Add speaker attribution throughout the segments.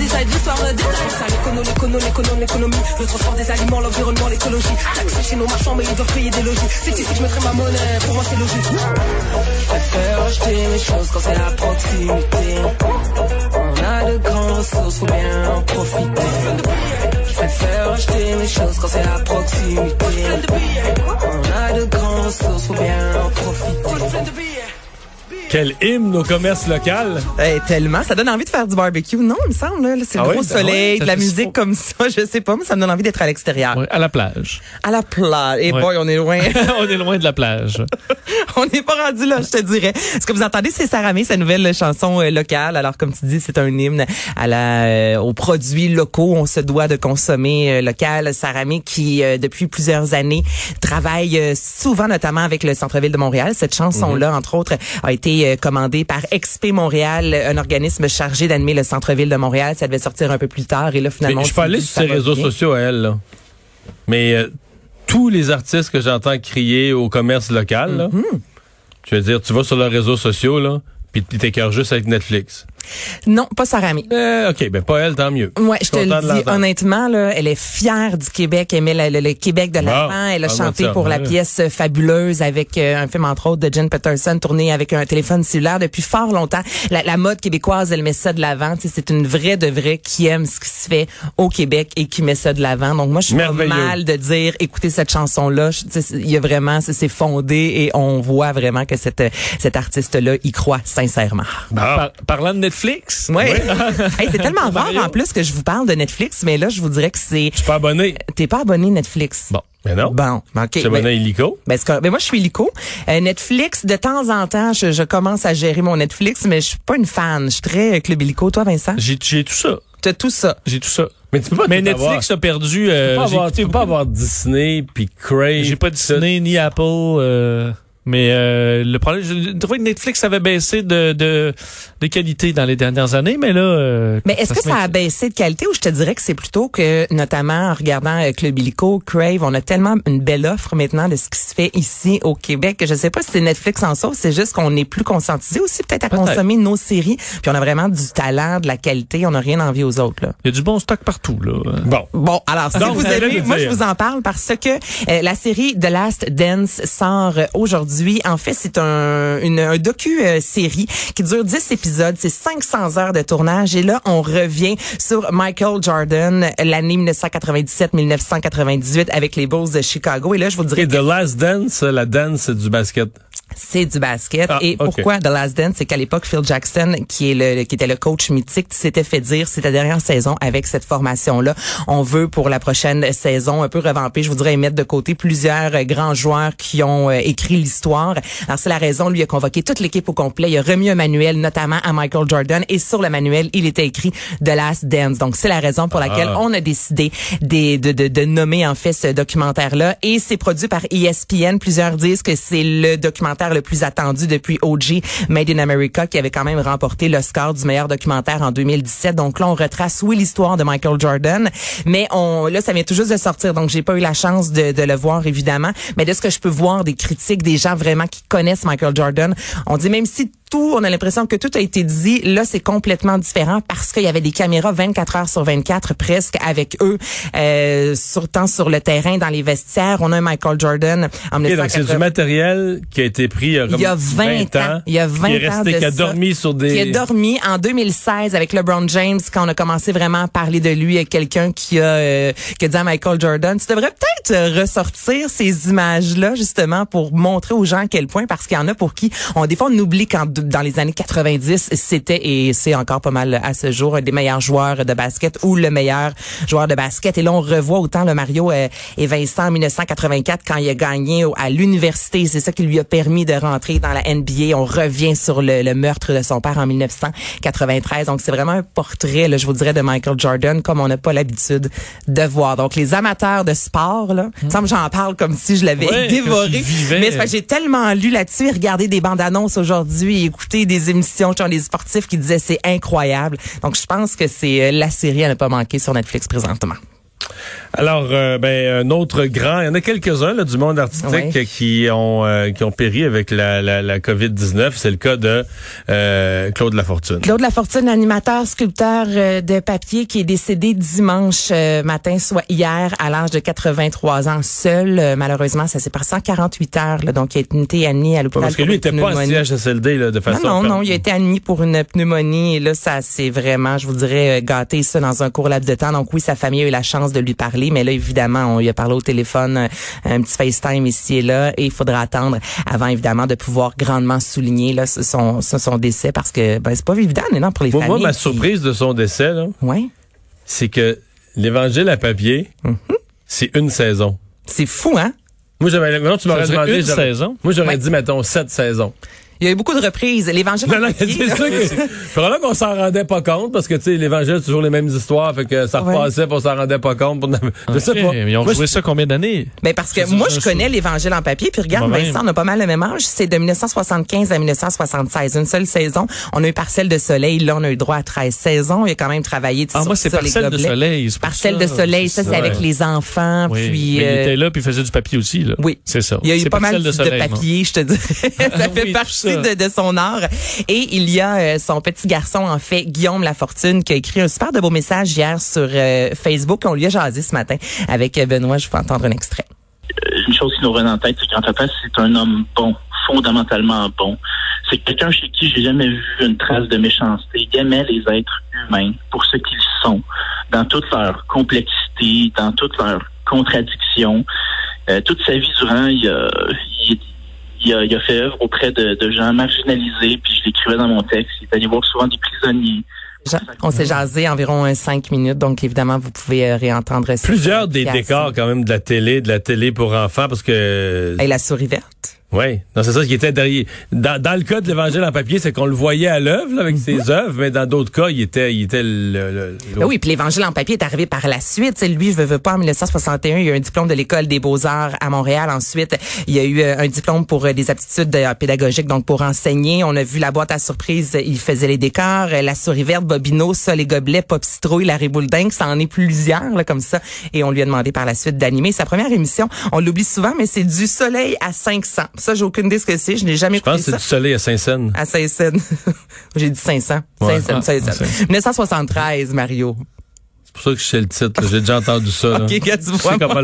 Speaker 1: détails de l'histoire, le détail. Ça, l'écono, l'écono, l'écono, l'économie. Le transport des aliments, l'environnement, l'écologie. Taxer chez nos marchands, mais ils doivent payer des logis. C'est ici que je mettrai ma monnaie, pour moi c'est logique. Je préfère acheter mes choses quand c'est à proximité. On a de grandes ressources, faut bien en profiter. Je préfère acheter mes choses quand c'est à proximité.
Speaker 2: Quel hymne au commerce local.
Speaker 3: Eh, tellement. Ça donne envie de faire du barbecue. Non, il me semble. là. C'est le
Speaker 2: Ah
Speaker 3: gros
Speaker 2: oui? Ah
Speaker 3: soleil, de la musique comme ça. Je sais pas, mais ça me donne envie d'être à l'extérieur.
Speaker 2: Ouais, à la plage.
Speaker 3: À la plage. Et
Speaker 2: Ouais.
Speaker 3: boy, on est loin.
Speaker 2: On est loin de la plage.
Speaker 3: on n'est pas rendu là, je te dirais. Ce que vous entendez, c'est Saramé, sa nouvelle chanson euh, locale. Alors, comme tu dis, c'est un hymne à la, euh, aux produits locaux. On se doit de consommer euh, local. Saramé qui, euh, depuis plusieurs années, travaille souvent, notamment avec le centre-ville de Montréal. Cette chanson-là, entre autres, a été euh, commandée par XP Montréal, un organisme chargé d'animer le centre-ville de Montréal. Ça devait sortir un peu plus tard. Et là,
Speaker 2: Mais
Speaker 3: finalement,
Speaker 2: je
Speaker 3: s'est
Speaker 2: aller
Speaker 3: dit,
Speaker 2: sur ses réseaux
Speaker 3: bien.
Speaker 2: sociaux à elle, là. Mais euh, tous les artistes que j'entends crier au commerce local, là, je veux dire, tu vas sur leurs réseaux sociaux, là, puis ils t'écœurent juste avec Netflix.
Speaker 3: Non, pas Saramé.
Speaker 2: Euh, OK, ben pas elle, tant mieux.
Speaker 3: Ouais, je te le dis honnêtement là, elle est fière du Québec, elle met le, le- le Québec de l'avant.
Speaker 2: Bon,
Speaker 3: elle a
Speaker 2: parle-moi
Speaker 3: chanté
Speaker 2: ça,
Speaker 3: pour la pièce fabuleuse avec euh, un film entre autres de Jen Peterson tourné avec un téléphone cellulaire depuis fort longtemps. La, la mode québécoise, elle met ça de l'avant. Tu sais, C'est une vraie de vraie qui aime ce qui se fait au Québec et qui met ça de l'avant. Donc moi, je suis pas mal de dire, écoutez cette chanson là. Il y a vraiment, c'est fondé et on voit vraiment que cette cet artiste là y croit sincèrement.
Speaker 4: Par- parlant de Netflix.
Speaker 3: Ouais. Hey, c'est tellement rare en plus que je vous parle de Netflix, mais là, je vous dirais que c'est.
Speaker 2: Je suis pas abonné.
Speaker 3: T'es pas abonné Netflix.
Speaker 4: Bon.
Speaker 2: Mais non.
Speaker 3: Bon, ok.
Speaker 2: Je suis abonné à Illico.
Speaker 3: Ben. Ben, moi, je suis Lico. Euh, Netflix, de temps en temps, je, je commence à gérer mon Netflix, mais je suis pas une fan. Je suis très euh, Club Illico. Toi, Vincent?
Speaker 2: J'ai j'ai tout ça.
Speaker 3: T'as tout ça.
Speaker 4: J'ai tout ça.
Speaker 2: Mais tu peux pas
Speaker 4: Mais Netflix
Speaker 2: avoir.
Speaker 4: a perdu.
Speaker 2: Tu
Speaker 4: euh,
Speaker 2: peux pas
Speaker 4: j'ai
Speaker 2: avoir, tu peux pas avoir Disney puis Crave.
Speaker 4: J'ai pas Disney ni Apple. euh, mais euh, le problème, je trouvais que Netflix avait baissé de, de, de qualité dans les dernières années, mais là. euh,
Speaker 3: Mais est-ce que ça a baissé de qualité ou je te dirais que c'est plutôt que, notamment en regardant euh, Club Illico, Crave, on a tellement une belle offre maintenant de ce qui se fait ici au Québec que je sais pas si c'est Netflix en sauce, c'est juste qu'on est plus conscientisé aussi peut-être à consommer nos séries, puis on a vraiment du talent, de la qualité, on n'a rien envie aux autres là.
Speaker 4: Il y a du bon stock partout, là.
Speaker 2: Bon.
Speaker 3: Bon, alors si
Speaker 2: Donc,
Speaker 3: vous aimez, moi je vous en parle parce que euh, la série The Last Dance sort euh, aujourd'hui. En fait, c'est un, une, un docu-série qui dure 10 épisodes. C'est 500 heures de tournage. Et là, on revient sur Michael Jordan, l'année 1997-1998 avec les Bulls de Chicago. Et là, je vous dirais
Speaker 2: Et The Last Dance, la c'est du basket.
Speaker 3: C'est du basket.
Speaker 2: Ah,
Speaker 3: et pourquoi The Last Dance, c'est qu'à l'époque, Phil Jackson, qui est le, qui était le coach mythique, s'était fait dire, c'est ta dernière saison avec cette formation-là. On veut pour la prochaine saison un peu revamper, je et mettre de côté plusieurs euh, grands joueurs qui ont euh, écrit l'histoire. Alors c'est la raison, lui a convoqué toute l'équipe au complet. Il a remis un manuel, notamment à Michael Jordan, et sur le manuel, il était écrit The Last Dance. Donc c'est la raison pour laquelle
Speaker 2: Ah.
Speaker 3: on a décidé des- de, de, de nommer en fait ce documentaire-là. Et c'est produit par ESPN. Plusieurs disent que c'est le documentaire le plus attendu depuis OG Made in America, qui avait quand même remporté le score du meilleur documentaire en 2017. Donc là, on retrace oui l'histoire de Michael Jordan, mais on là ça vient tout juste de sortir, donc j'ai pas eu la chance de, de le voir évidemment. Mais de ce que je peux voir des critiques, des gens vraiment qui connaissent Michael Jordan, on dit même si tout, on a l'impression que tout a été dit. Là, c'est complètement différent parce qu'il y avait des caméras 24 heures sur 24 presque avec eux, euh, sur, tant sur le terrain, dans les vestiaires. On a un Michael Jordan en
Speaker 2: Ok, donc c'est
Speaker 3: 1980.
Speaker 2: du matériel qui a été pris il y a, comme
Speaker 3: Il y a 20 ans. Il y a 20
Speaker 2: qui est
Speaker 3: ans
Speaker 2: resté,
Speaker 3: de
Speaker 2: qui a
Speaker 3: ça.
Speaker 2: dormi sur des.
Speaker 3: qui a dormi en 2016 avec LeBron James quand on a commencé vraiment à parler de lui à quelqu'un qui a euh, qui a dit à Michael Jordan tu devrais peut-être euh, ressortir ces images là justement pour montrer aux gens à quel point parce qu'il y en a pour qui on des fois on oublie quand dans les années 90 c'était et c'est encore pas mal à ce jour un des meilleurs joueurs de basket ou le meilleur joueur de basket. Et là on revoit autant le Mario euh, et Vincent en 1984 quand il a gagné à l'université. C'est ça qui lui a permis de rentrer dans la NBA on revient sur le, le meurtre de son père en 1993 donc c'est vraiment un portrait là, je vous dirais de Michael Jordan comme on n'a pas l'habitude de voir. Donc les amateurs de sport là me semble j'en parle comme si je l'avais
Speaker 4: Ouais,
Speaker 3: dévoré. mais j'ai tellement lu là-dessus. Et regardé des bandes annonces aujourd'hui écouté des émissions sur les sportifs qui disaient c'est incroyable. Donc je pense que c'est euh, la série à ne pas manquer sur Netflix présentement
Speaker 2: Alors, euh, ben, un autre grand, il y en a quelques-uns du monde artistique
Speaker 3: Ouais.
Speaker 2: qui ont euh, qui ont péri avec la, la, la COVID-19. C'est le cas de euh, Claude Lafortune.
Speaker 3: Claude Lafortune, animateur, sculpteur euh, de papier qui est décédé dimanche euh, matin, soit hier, à l'âge de 83 ans, seul. Malheureusement, ça s'est passé en 48 heures, là, donc il a été admis à l'hôpital
Speaker 2: Parce que lui
Speaker 3: une
Speaker 2: était pas en. CHSLD là, de
Speaker 3: Non,
Speaker 2: façon.
Speaker 3: non, non,
Speaker 2: permanente.
Speaker 3: il a été admis pour une pneumonie et là, ça s'est vraiment, je vous dirais, gâté ça dans un court laps de temps. Donc oui, sa famille a eu la chance de lui parler, mais là, évidemment, on lui a parlé au téléphone, euh, un petit FaceTime ici et là, et il faudra attendre avant, évidemment, de pouvoir grandement souligner là son, son, son décès parce que ben, c'est pas évident, non, pour les
Speaker 2: Moi, moi,
Speaker 3: familles.
Speaker 2: ma
Speaker 3: qui-
Speaker 2: surprise de son décès, là,
Speaker 3: Ouais.
Speaker 2: c'est que l'Évangile à papier,
Speaker 3: Mhm.
Speaker 2: c'est une saison.
Speaker 3: C'est fou, hein?
Speaker 2: Moi, j'avais, non, tu m'aurais
Speaker 4: Ça serait
Speaker 2: demandé,
Speaker 4: une
Speaker 2: j'aurais-
Speaker 4: saison?
Speaker 2: Moi, j'aurais
Speaker 3: Ouais.
Speaker 2: dit, mettons, sept saisons.
Speaker 3: Il y a eu beaucoup de reprises. L'évangile
Speaker 2: Non,
Speaker 3: en
Speaker 2: non, c'est ça que, probablement qu'on s'en rendait pas compte parce que, tu sais, l'évangile, c'est toujours les mêmes histoires, fait que ça repassait, puis on s'en rendait pas compte. pour- Je sais
Speaker 4: Ok,
Speaker 2: pas.
Speaker 4: mais Ils ont
Speaker 2: Moi,
Speaker 4: joué ça combien d'années?
Speaker 3: Ben parce que moi, je connais l'Évangile en papier. Puis regarde. Vincent, on a pas mal le même âge. C'est de 1975 à 1976. Une seule saison. On a eu Parcelle de soleil. Là, on a eu droit à 13 saisons. Il a quand même travaillé
Speaker 4: Ah, moi, c'est Parcelle de soleil.
Speaker 3: Parcelle
Speaker 4: ça.
Speaker 3: de soleil, ça, c'est avec les enfants. Puis,
Speaker 4: mais il
Speaker 3: euh,
Speaker 4: était là puis il faisait du papier aussi. Là.
Speaker 3: Oui.
Speaker 4: C'est ça.
Speaker 3: Il y a eu pas mal de, papier, je te dirais. ça fait
Speaker 4: Oui, tout
Speaker 3: partie de, de son art. Et il y a euh, son petit garçon, en fait, Guillaume Lafortune, qui a écrit un super de beau message hier sur euh, Facebook. On lui a jasé ce matin avec euh, Benoît. Je vous fais entendre un extrait.
Speaker 5: une chose qui nous revient en tête, c'est que grand-papa, c'est un homme bon, fondamentalement bon. C'est quelqu'un chez qui j'ai jamais vu une trace de méchanceté. Il aimait les êtres humains pour ce qu'ils sont, dans toute leur complexité, dans toute leur contradiction. Euh, toute sa vie durant, il a, il, il a, il a fait œuvre auprès de, de gens marginalisés, puis je l'écrivais dans mon texte. Il est allé voir souvent des prisonniers.
Speaker 3: On s'est jasé environ euh, cinq minutes, donc évidemment, vous pouvez euh, réentendre ça.
Speaker 2: Plusieurs des décors, quand même, de la télé, de la télé pour enfants, parce que,
Speaker 3: Et la souris verte.
Speaker 2: Oui, non, c'est ça ce qui était derrière. Dans, dans le cas de l'Évangile en papier, c'est qu'on le voyait à l'œuvre là, avec ses œuvres, mais dans d'autres cas, il était, il était le. le-
Speaker 3: Ben oui, puis l'Évangile en papier est arrivé par la suite. Lui, je veux, veux pas, en 1961, il y a eu un diplôme de l'École des beaux-arts à Montréal. Ensuite, il y a eu euh, un diplôme pour euh, des aptitudes euh, pédagogiques, donc pour enseigner. On a vu la boîte à surprise, il faisait les décors, la souris verte, Bobino, ça, les gobelets, Pop Citrouille, la Ribouledingue, ça en est plusieurs là, comme ça. Et on lui a demandé par la suite d'animer sa première émission. On l'oublie souvent, mais c'est du soleil à 500. Ça, j'ai aucune idée ce que c'est. Je n'ai jamais
Speaker 2: Je pense que c'est du soleil à Saint-Saëns.
Speaker 3: À Saint-Saëns. J'ai dit 500.
Speaker 2: Ouais.
Speaker 3: 500,
Speaker 4: Ah,
Speaker 3: 500.
Speaker 4: c'est-
Speaker 3: 1973, Mario.
Speaker 2: C'est pour ça que je sais le titre. J'ai déjà entendu ça.
Speaker 3: Ok, tu vois,
Speaker 2: comment.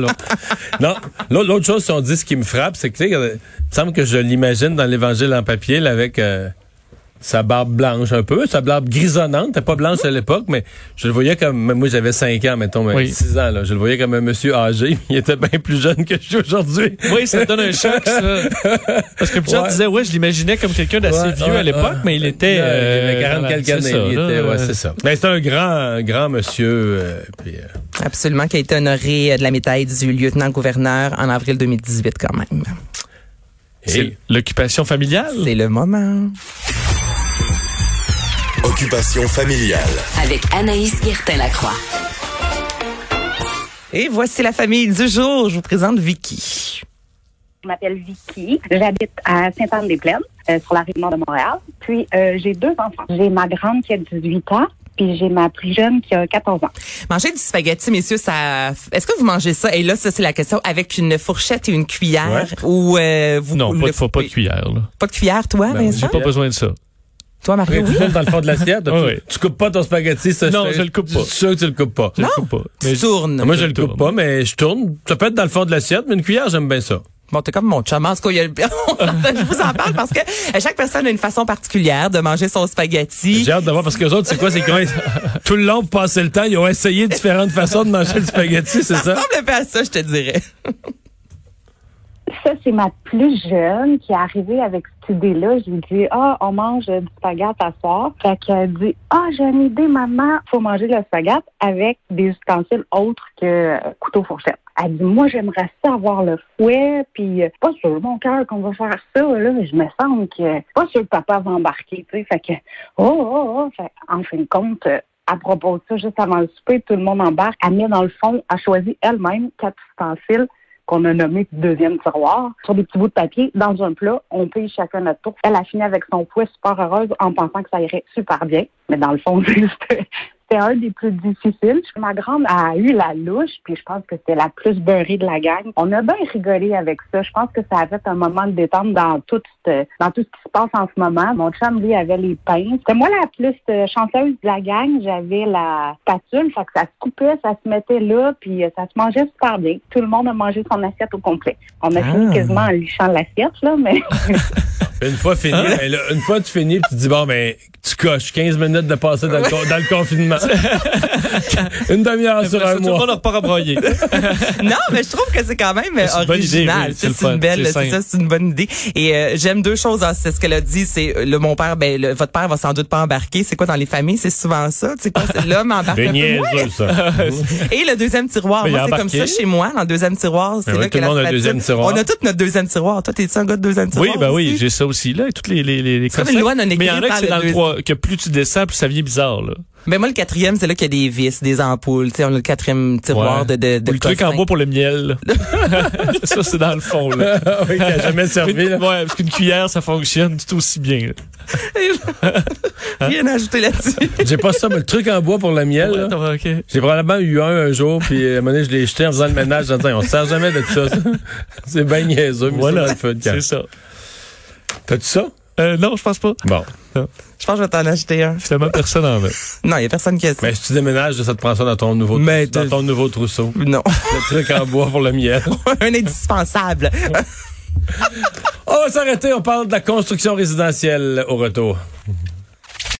Speaker 2: Non, l'autre l'autre chose, si on dit ce qui me frappe, c'est que, tu sais, il me semble que je l'imagine dans l'Évangile en papier, là, avec euh, sa barbe blanche un peu, sa barbe grisonnante. T'es pas blanche à l'époque, mais je le voyais comme, moi j'avais 5 ans, mettons,
Speaker 4: Oui.
Speaker 2: 6 ans, là. Je le voyais comme un monsieur âgé. Il était bien plus jeune que je suis aujourd'hui.
Speaker 4: Oui, ça te donne un choc, ça. Parce que plusieurs
Speaker 2: Ouais.
Speaker 4: disaient, ouais, je l'imaginais comme quelqu'un d'assez
Speaker 2: Ouais,
Speaker 4: vieux
Speaker 2: ouais,
Speaker 4: à l'époque,
Speaker 2: ouais.
Speaker 4: mais il était... Euh,
Speaker 2: il avait 40
Speaker 4: dans la-
Speaker 2: quelques
Speaker 4: c'est
Speaker 2: années.
Speaker 4: ça,
Speaker 2: il
Speaker 4: là,
Speaker 2: était, ouais, c'est ça. Mais c'est un grand, grand monsieur. euh, puis, euh,
Speaker 3: Absolument, qui a été honoré euh, de la médaille du lieutenant-gouverneur en avril 2018 quand même.
Speaker 4: C'est
Speaker 2: et-
Speaker 4: l'occupation familiale?
Speaker 3: C'est le moment.
Speaker 6: Occupation familiale.
Speaker 7: avec Anaïs Guertin-Lacroix.
Speaker 3: Et voici la famille du jour. Je vous présente Vicky.
Speaker 8: Je m'appelle Vicky. J'habite à Sainte-Anne-des-Plaines, euh, sur la rive nord de Montréal. Puis, euh, j'ai deux enfants. J'ai ma grande qui a 18 ans, puis j'ai ma plus jeune qui a 14 ans.
Speaker 3: Manger du spaghetti, messieurs, ça. Est-ce que vous mangez ça? Et là, ça c'est la question avec une fourchette et une cuillère ou euh, vous
Speaker 4: Non,
Speaker 3: le
Speaker 4: pas, de- faut pas de cuillère. Là.
Speaker 3: Pas de cuillère, toi,
Speaker 2: Ben,
Speaker 3: Vincent?
Speaker 4: J'ai pas besoin de ça.
Speaker 3: Toi, Mario,
Speaker 2: tu
Speaker 3: oui.
Speaker 2: tournes dans le fond de l'assiette. Tu,
Speaker 4: oui.
Speaker 2: tu coupes pas ton spaghetti. Ça,
Speaker 4: Non, je le coupe pas.
Speaker 2: Je suis sûr que tu le coupes pas.
Speaker 4: Je le coupe pas. Mais
Speaker 3: Tu
Speaker 4: je-
Speaker 3: tournes.
Speaker 2: Moi, je
Speaker 4: Je
Speaker 2: le coupe
Speaker 4: tourne.
Speaker 2: pas, mais je tourne. Ça peut être dans le fond de l'assiette, mais une cuillère, j'aime bien ça.
Speaker 3: Bon, t'es comme mon chum. En tout cas, il y a le- je vous en parle parce que euh, chaque personne a une façon particulière de manger son spaghetti.
Speaker 2: J'ai hâte de voir parce que les autres, c'est quoi? C'est qu'ils ont, tout le long, pour passer le temps, ils ont essayé différentes façons de manger le spaghetti, c'est
Speaker 3: Ça
Speaker 2: ça?
Speaker 3: ressemble un peu à ça, je te dirais.
Speaker 8: Ça, c'est ma plus jeune qui est arrivée avec cette idée-là. Je lui dis, ah, on mange du spaghette à soir. Fait qu'elle dit, ah, j'ai une idée, maman. Faut manger le spaghette avec des ustensiles autres que couteau fourchette. Elle dit, moi, j'aimerais ça avoir le fouet, puis euh, pas sur mon cœur qu'on va faire ça, là. Je me sens que pas sûr que papa va embarquer, tu sais. Fait que, oh, oh, oh. Fait, en fin de compte, euh, à propos de ça, juste avant le souper, tout le monde embarque. Elle met dans le fond, a choisi elle-même quatre ustensiles qu'on a nommé deuxième tiroir, sur des petits bouts de papier, dans un plat. On paye chacun notre tour. Elle a fini avec son fouet super heureuse en pensant que ça irait super bien. Mais dans le fond, c'était c'était un des plus difficiles. Ma grande a eu la louche, puis je pense que c'était la plus beurrée de la gang. On a bien rigolé avec ça. Je pense que ça a fait un moment de détente dans tout, ce- dans tout ce qui se passe en ce moment. Mon chum, lui, avait les pinces. C'était moi la plus euh, chanceuse de la gang. J'avais la spatule, fait que ça se coupait, ça se mettait là, puis euh, ça se mangeait super bien. Tout le monde a mangé son assiette au complet. On a
Speaker 3: Ah.
Speaker 8: fini quasiment en lichant l'assiette, là, mais...
Speaker 2: Une fois fini, ben là, une fois tu finis, puis tu dis bon ben tu coches 15 minutes de passer dans le, con- dans le confinement. une demi-heure sur
Speaker 4: ça,
Speaker 2: un
Speaker 4: tout le monde
Speaker 2: mois.
Speaker 4: repart à broyer.
Speaker 3: non, mais je trouve que c'est quand même
Speaker 4: C'est une bonne idée,
Speaker 3: original.
Speaker 4: oui, c'est
Speaker 3: c'est une belle,
Speaker 4: c'est
Speaker 3: c'est ça, c'est une bonne idée. Et euh, j'aime deux choses. hein, c'est ce qu'elle a dit, c'est euh, le mon père. Ben, le- votre père va sans doute pas embarquer. C'est quoi dans les familles, c'est souvent ça. Tu sais quoi, c'est- l'homme embarque
Speaker 2: C'est
Speaker 3: un peu moins.
Speaker 2: niaiseux, ça.
Speaker 3: Et le deuxième tiroir,
Speaker 4: il
Speaker 3: moi c'est comme ça chez moi. Dans le deuxième tiroir, c'est
Speaker 2: Ben
Speaker 3: là
Speaker 2: oui,
Speaker 3: que
Speaker 2: tout le
Speaker 3: la
Speaker 2: monde a un
Speaker 3: spatule-
Speaker 2: deuxième tiroir.
Speaker 3: On a tout notre deuxième tiroir. Toi, t'es-tu un gars de deuxième tiroir
Speaker 4: Oui, ben oui, j'ai ça aussi, là. et Toutes les, les, les, les
Speaker 3: C'est comme une loi non
Speaker 4: Mais il y en a que c'est dans le
Speaker 3: deux-
Speaker 4: 3, que plus tu descends, plus ça vient bizarre, là.
Speaker 3: Ben moi, le quatrième, c'est là qu'il y a des vis, des ampoules. Tu sais, on a le quatrième tiroir
Speaker 4: Ouais.
Speaker 3: de, de, de
Speaker 4: Ou le truc en bois pour le miel. ça, c'est dans le fond, là.
Speaker 2: oui, qui a jamais servi. Là.
Speaker 4: ouais, parce qu'une cuillère, ça fonctionne tout aussi bien. là.
Speaker 3: Rien à ajouter là-dessus.
Speaker 2: J'ai pas ça, mais le truc en bois pour le miel. là.
Speaker 4: Ouais.
Speaker 2: J'ai probablement eu un un jour, puis à un moment donné, je l'ai jeté en faisant le ménage. En disant, on se sert jamais de ça. ça. C'est bien niaiseux, mais
Speaker 4: Voilà,
Speaker 2: c'est bien le fun.
Speaker 4: c'est ça.
Speaker 2: T'as-tu ça?
Speaker 4: Euh, non, je pense pas.
Speaker 2: Bon.
Speaker 3: Je pense que je vais t'en acheter un.
Speaker 4: Finalement, personne en veut.
Speaker 3: Non, il y a personne qui a ça.
Speaker 2: Mais si tu déménages, ça te prend ça dans ton nouveau,
Speaker 3: Mais
Speaker 2: dans ton nouveau trousseau.
Speaker 3: Non.
Speaker 2: Le truc en bois pour le miel.
Speaker 3: un indispensable.
Speaker 2: On va s'arrêter, on parle de la construction résidentielle au retour.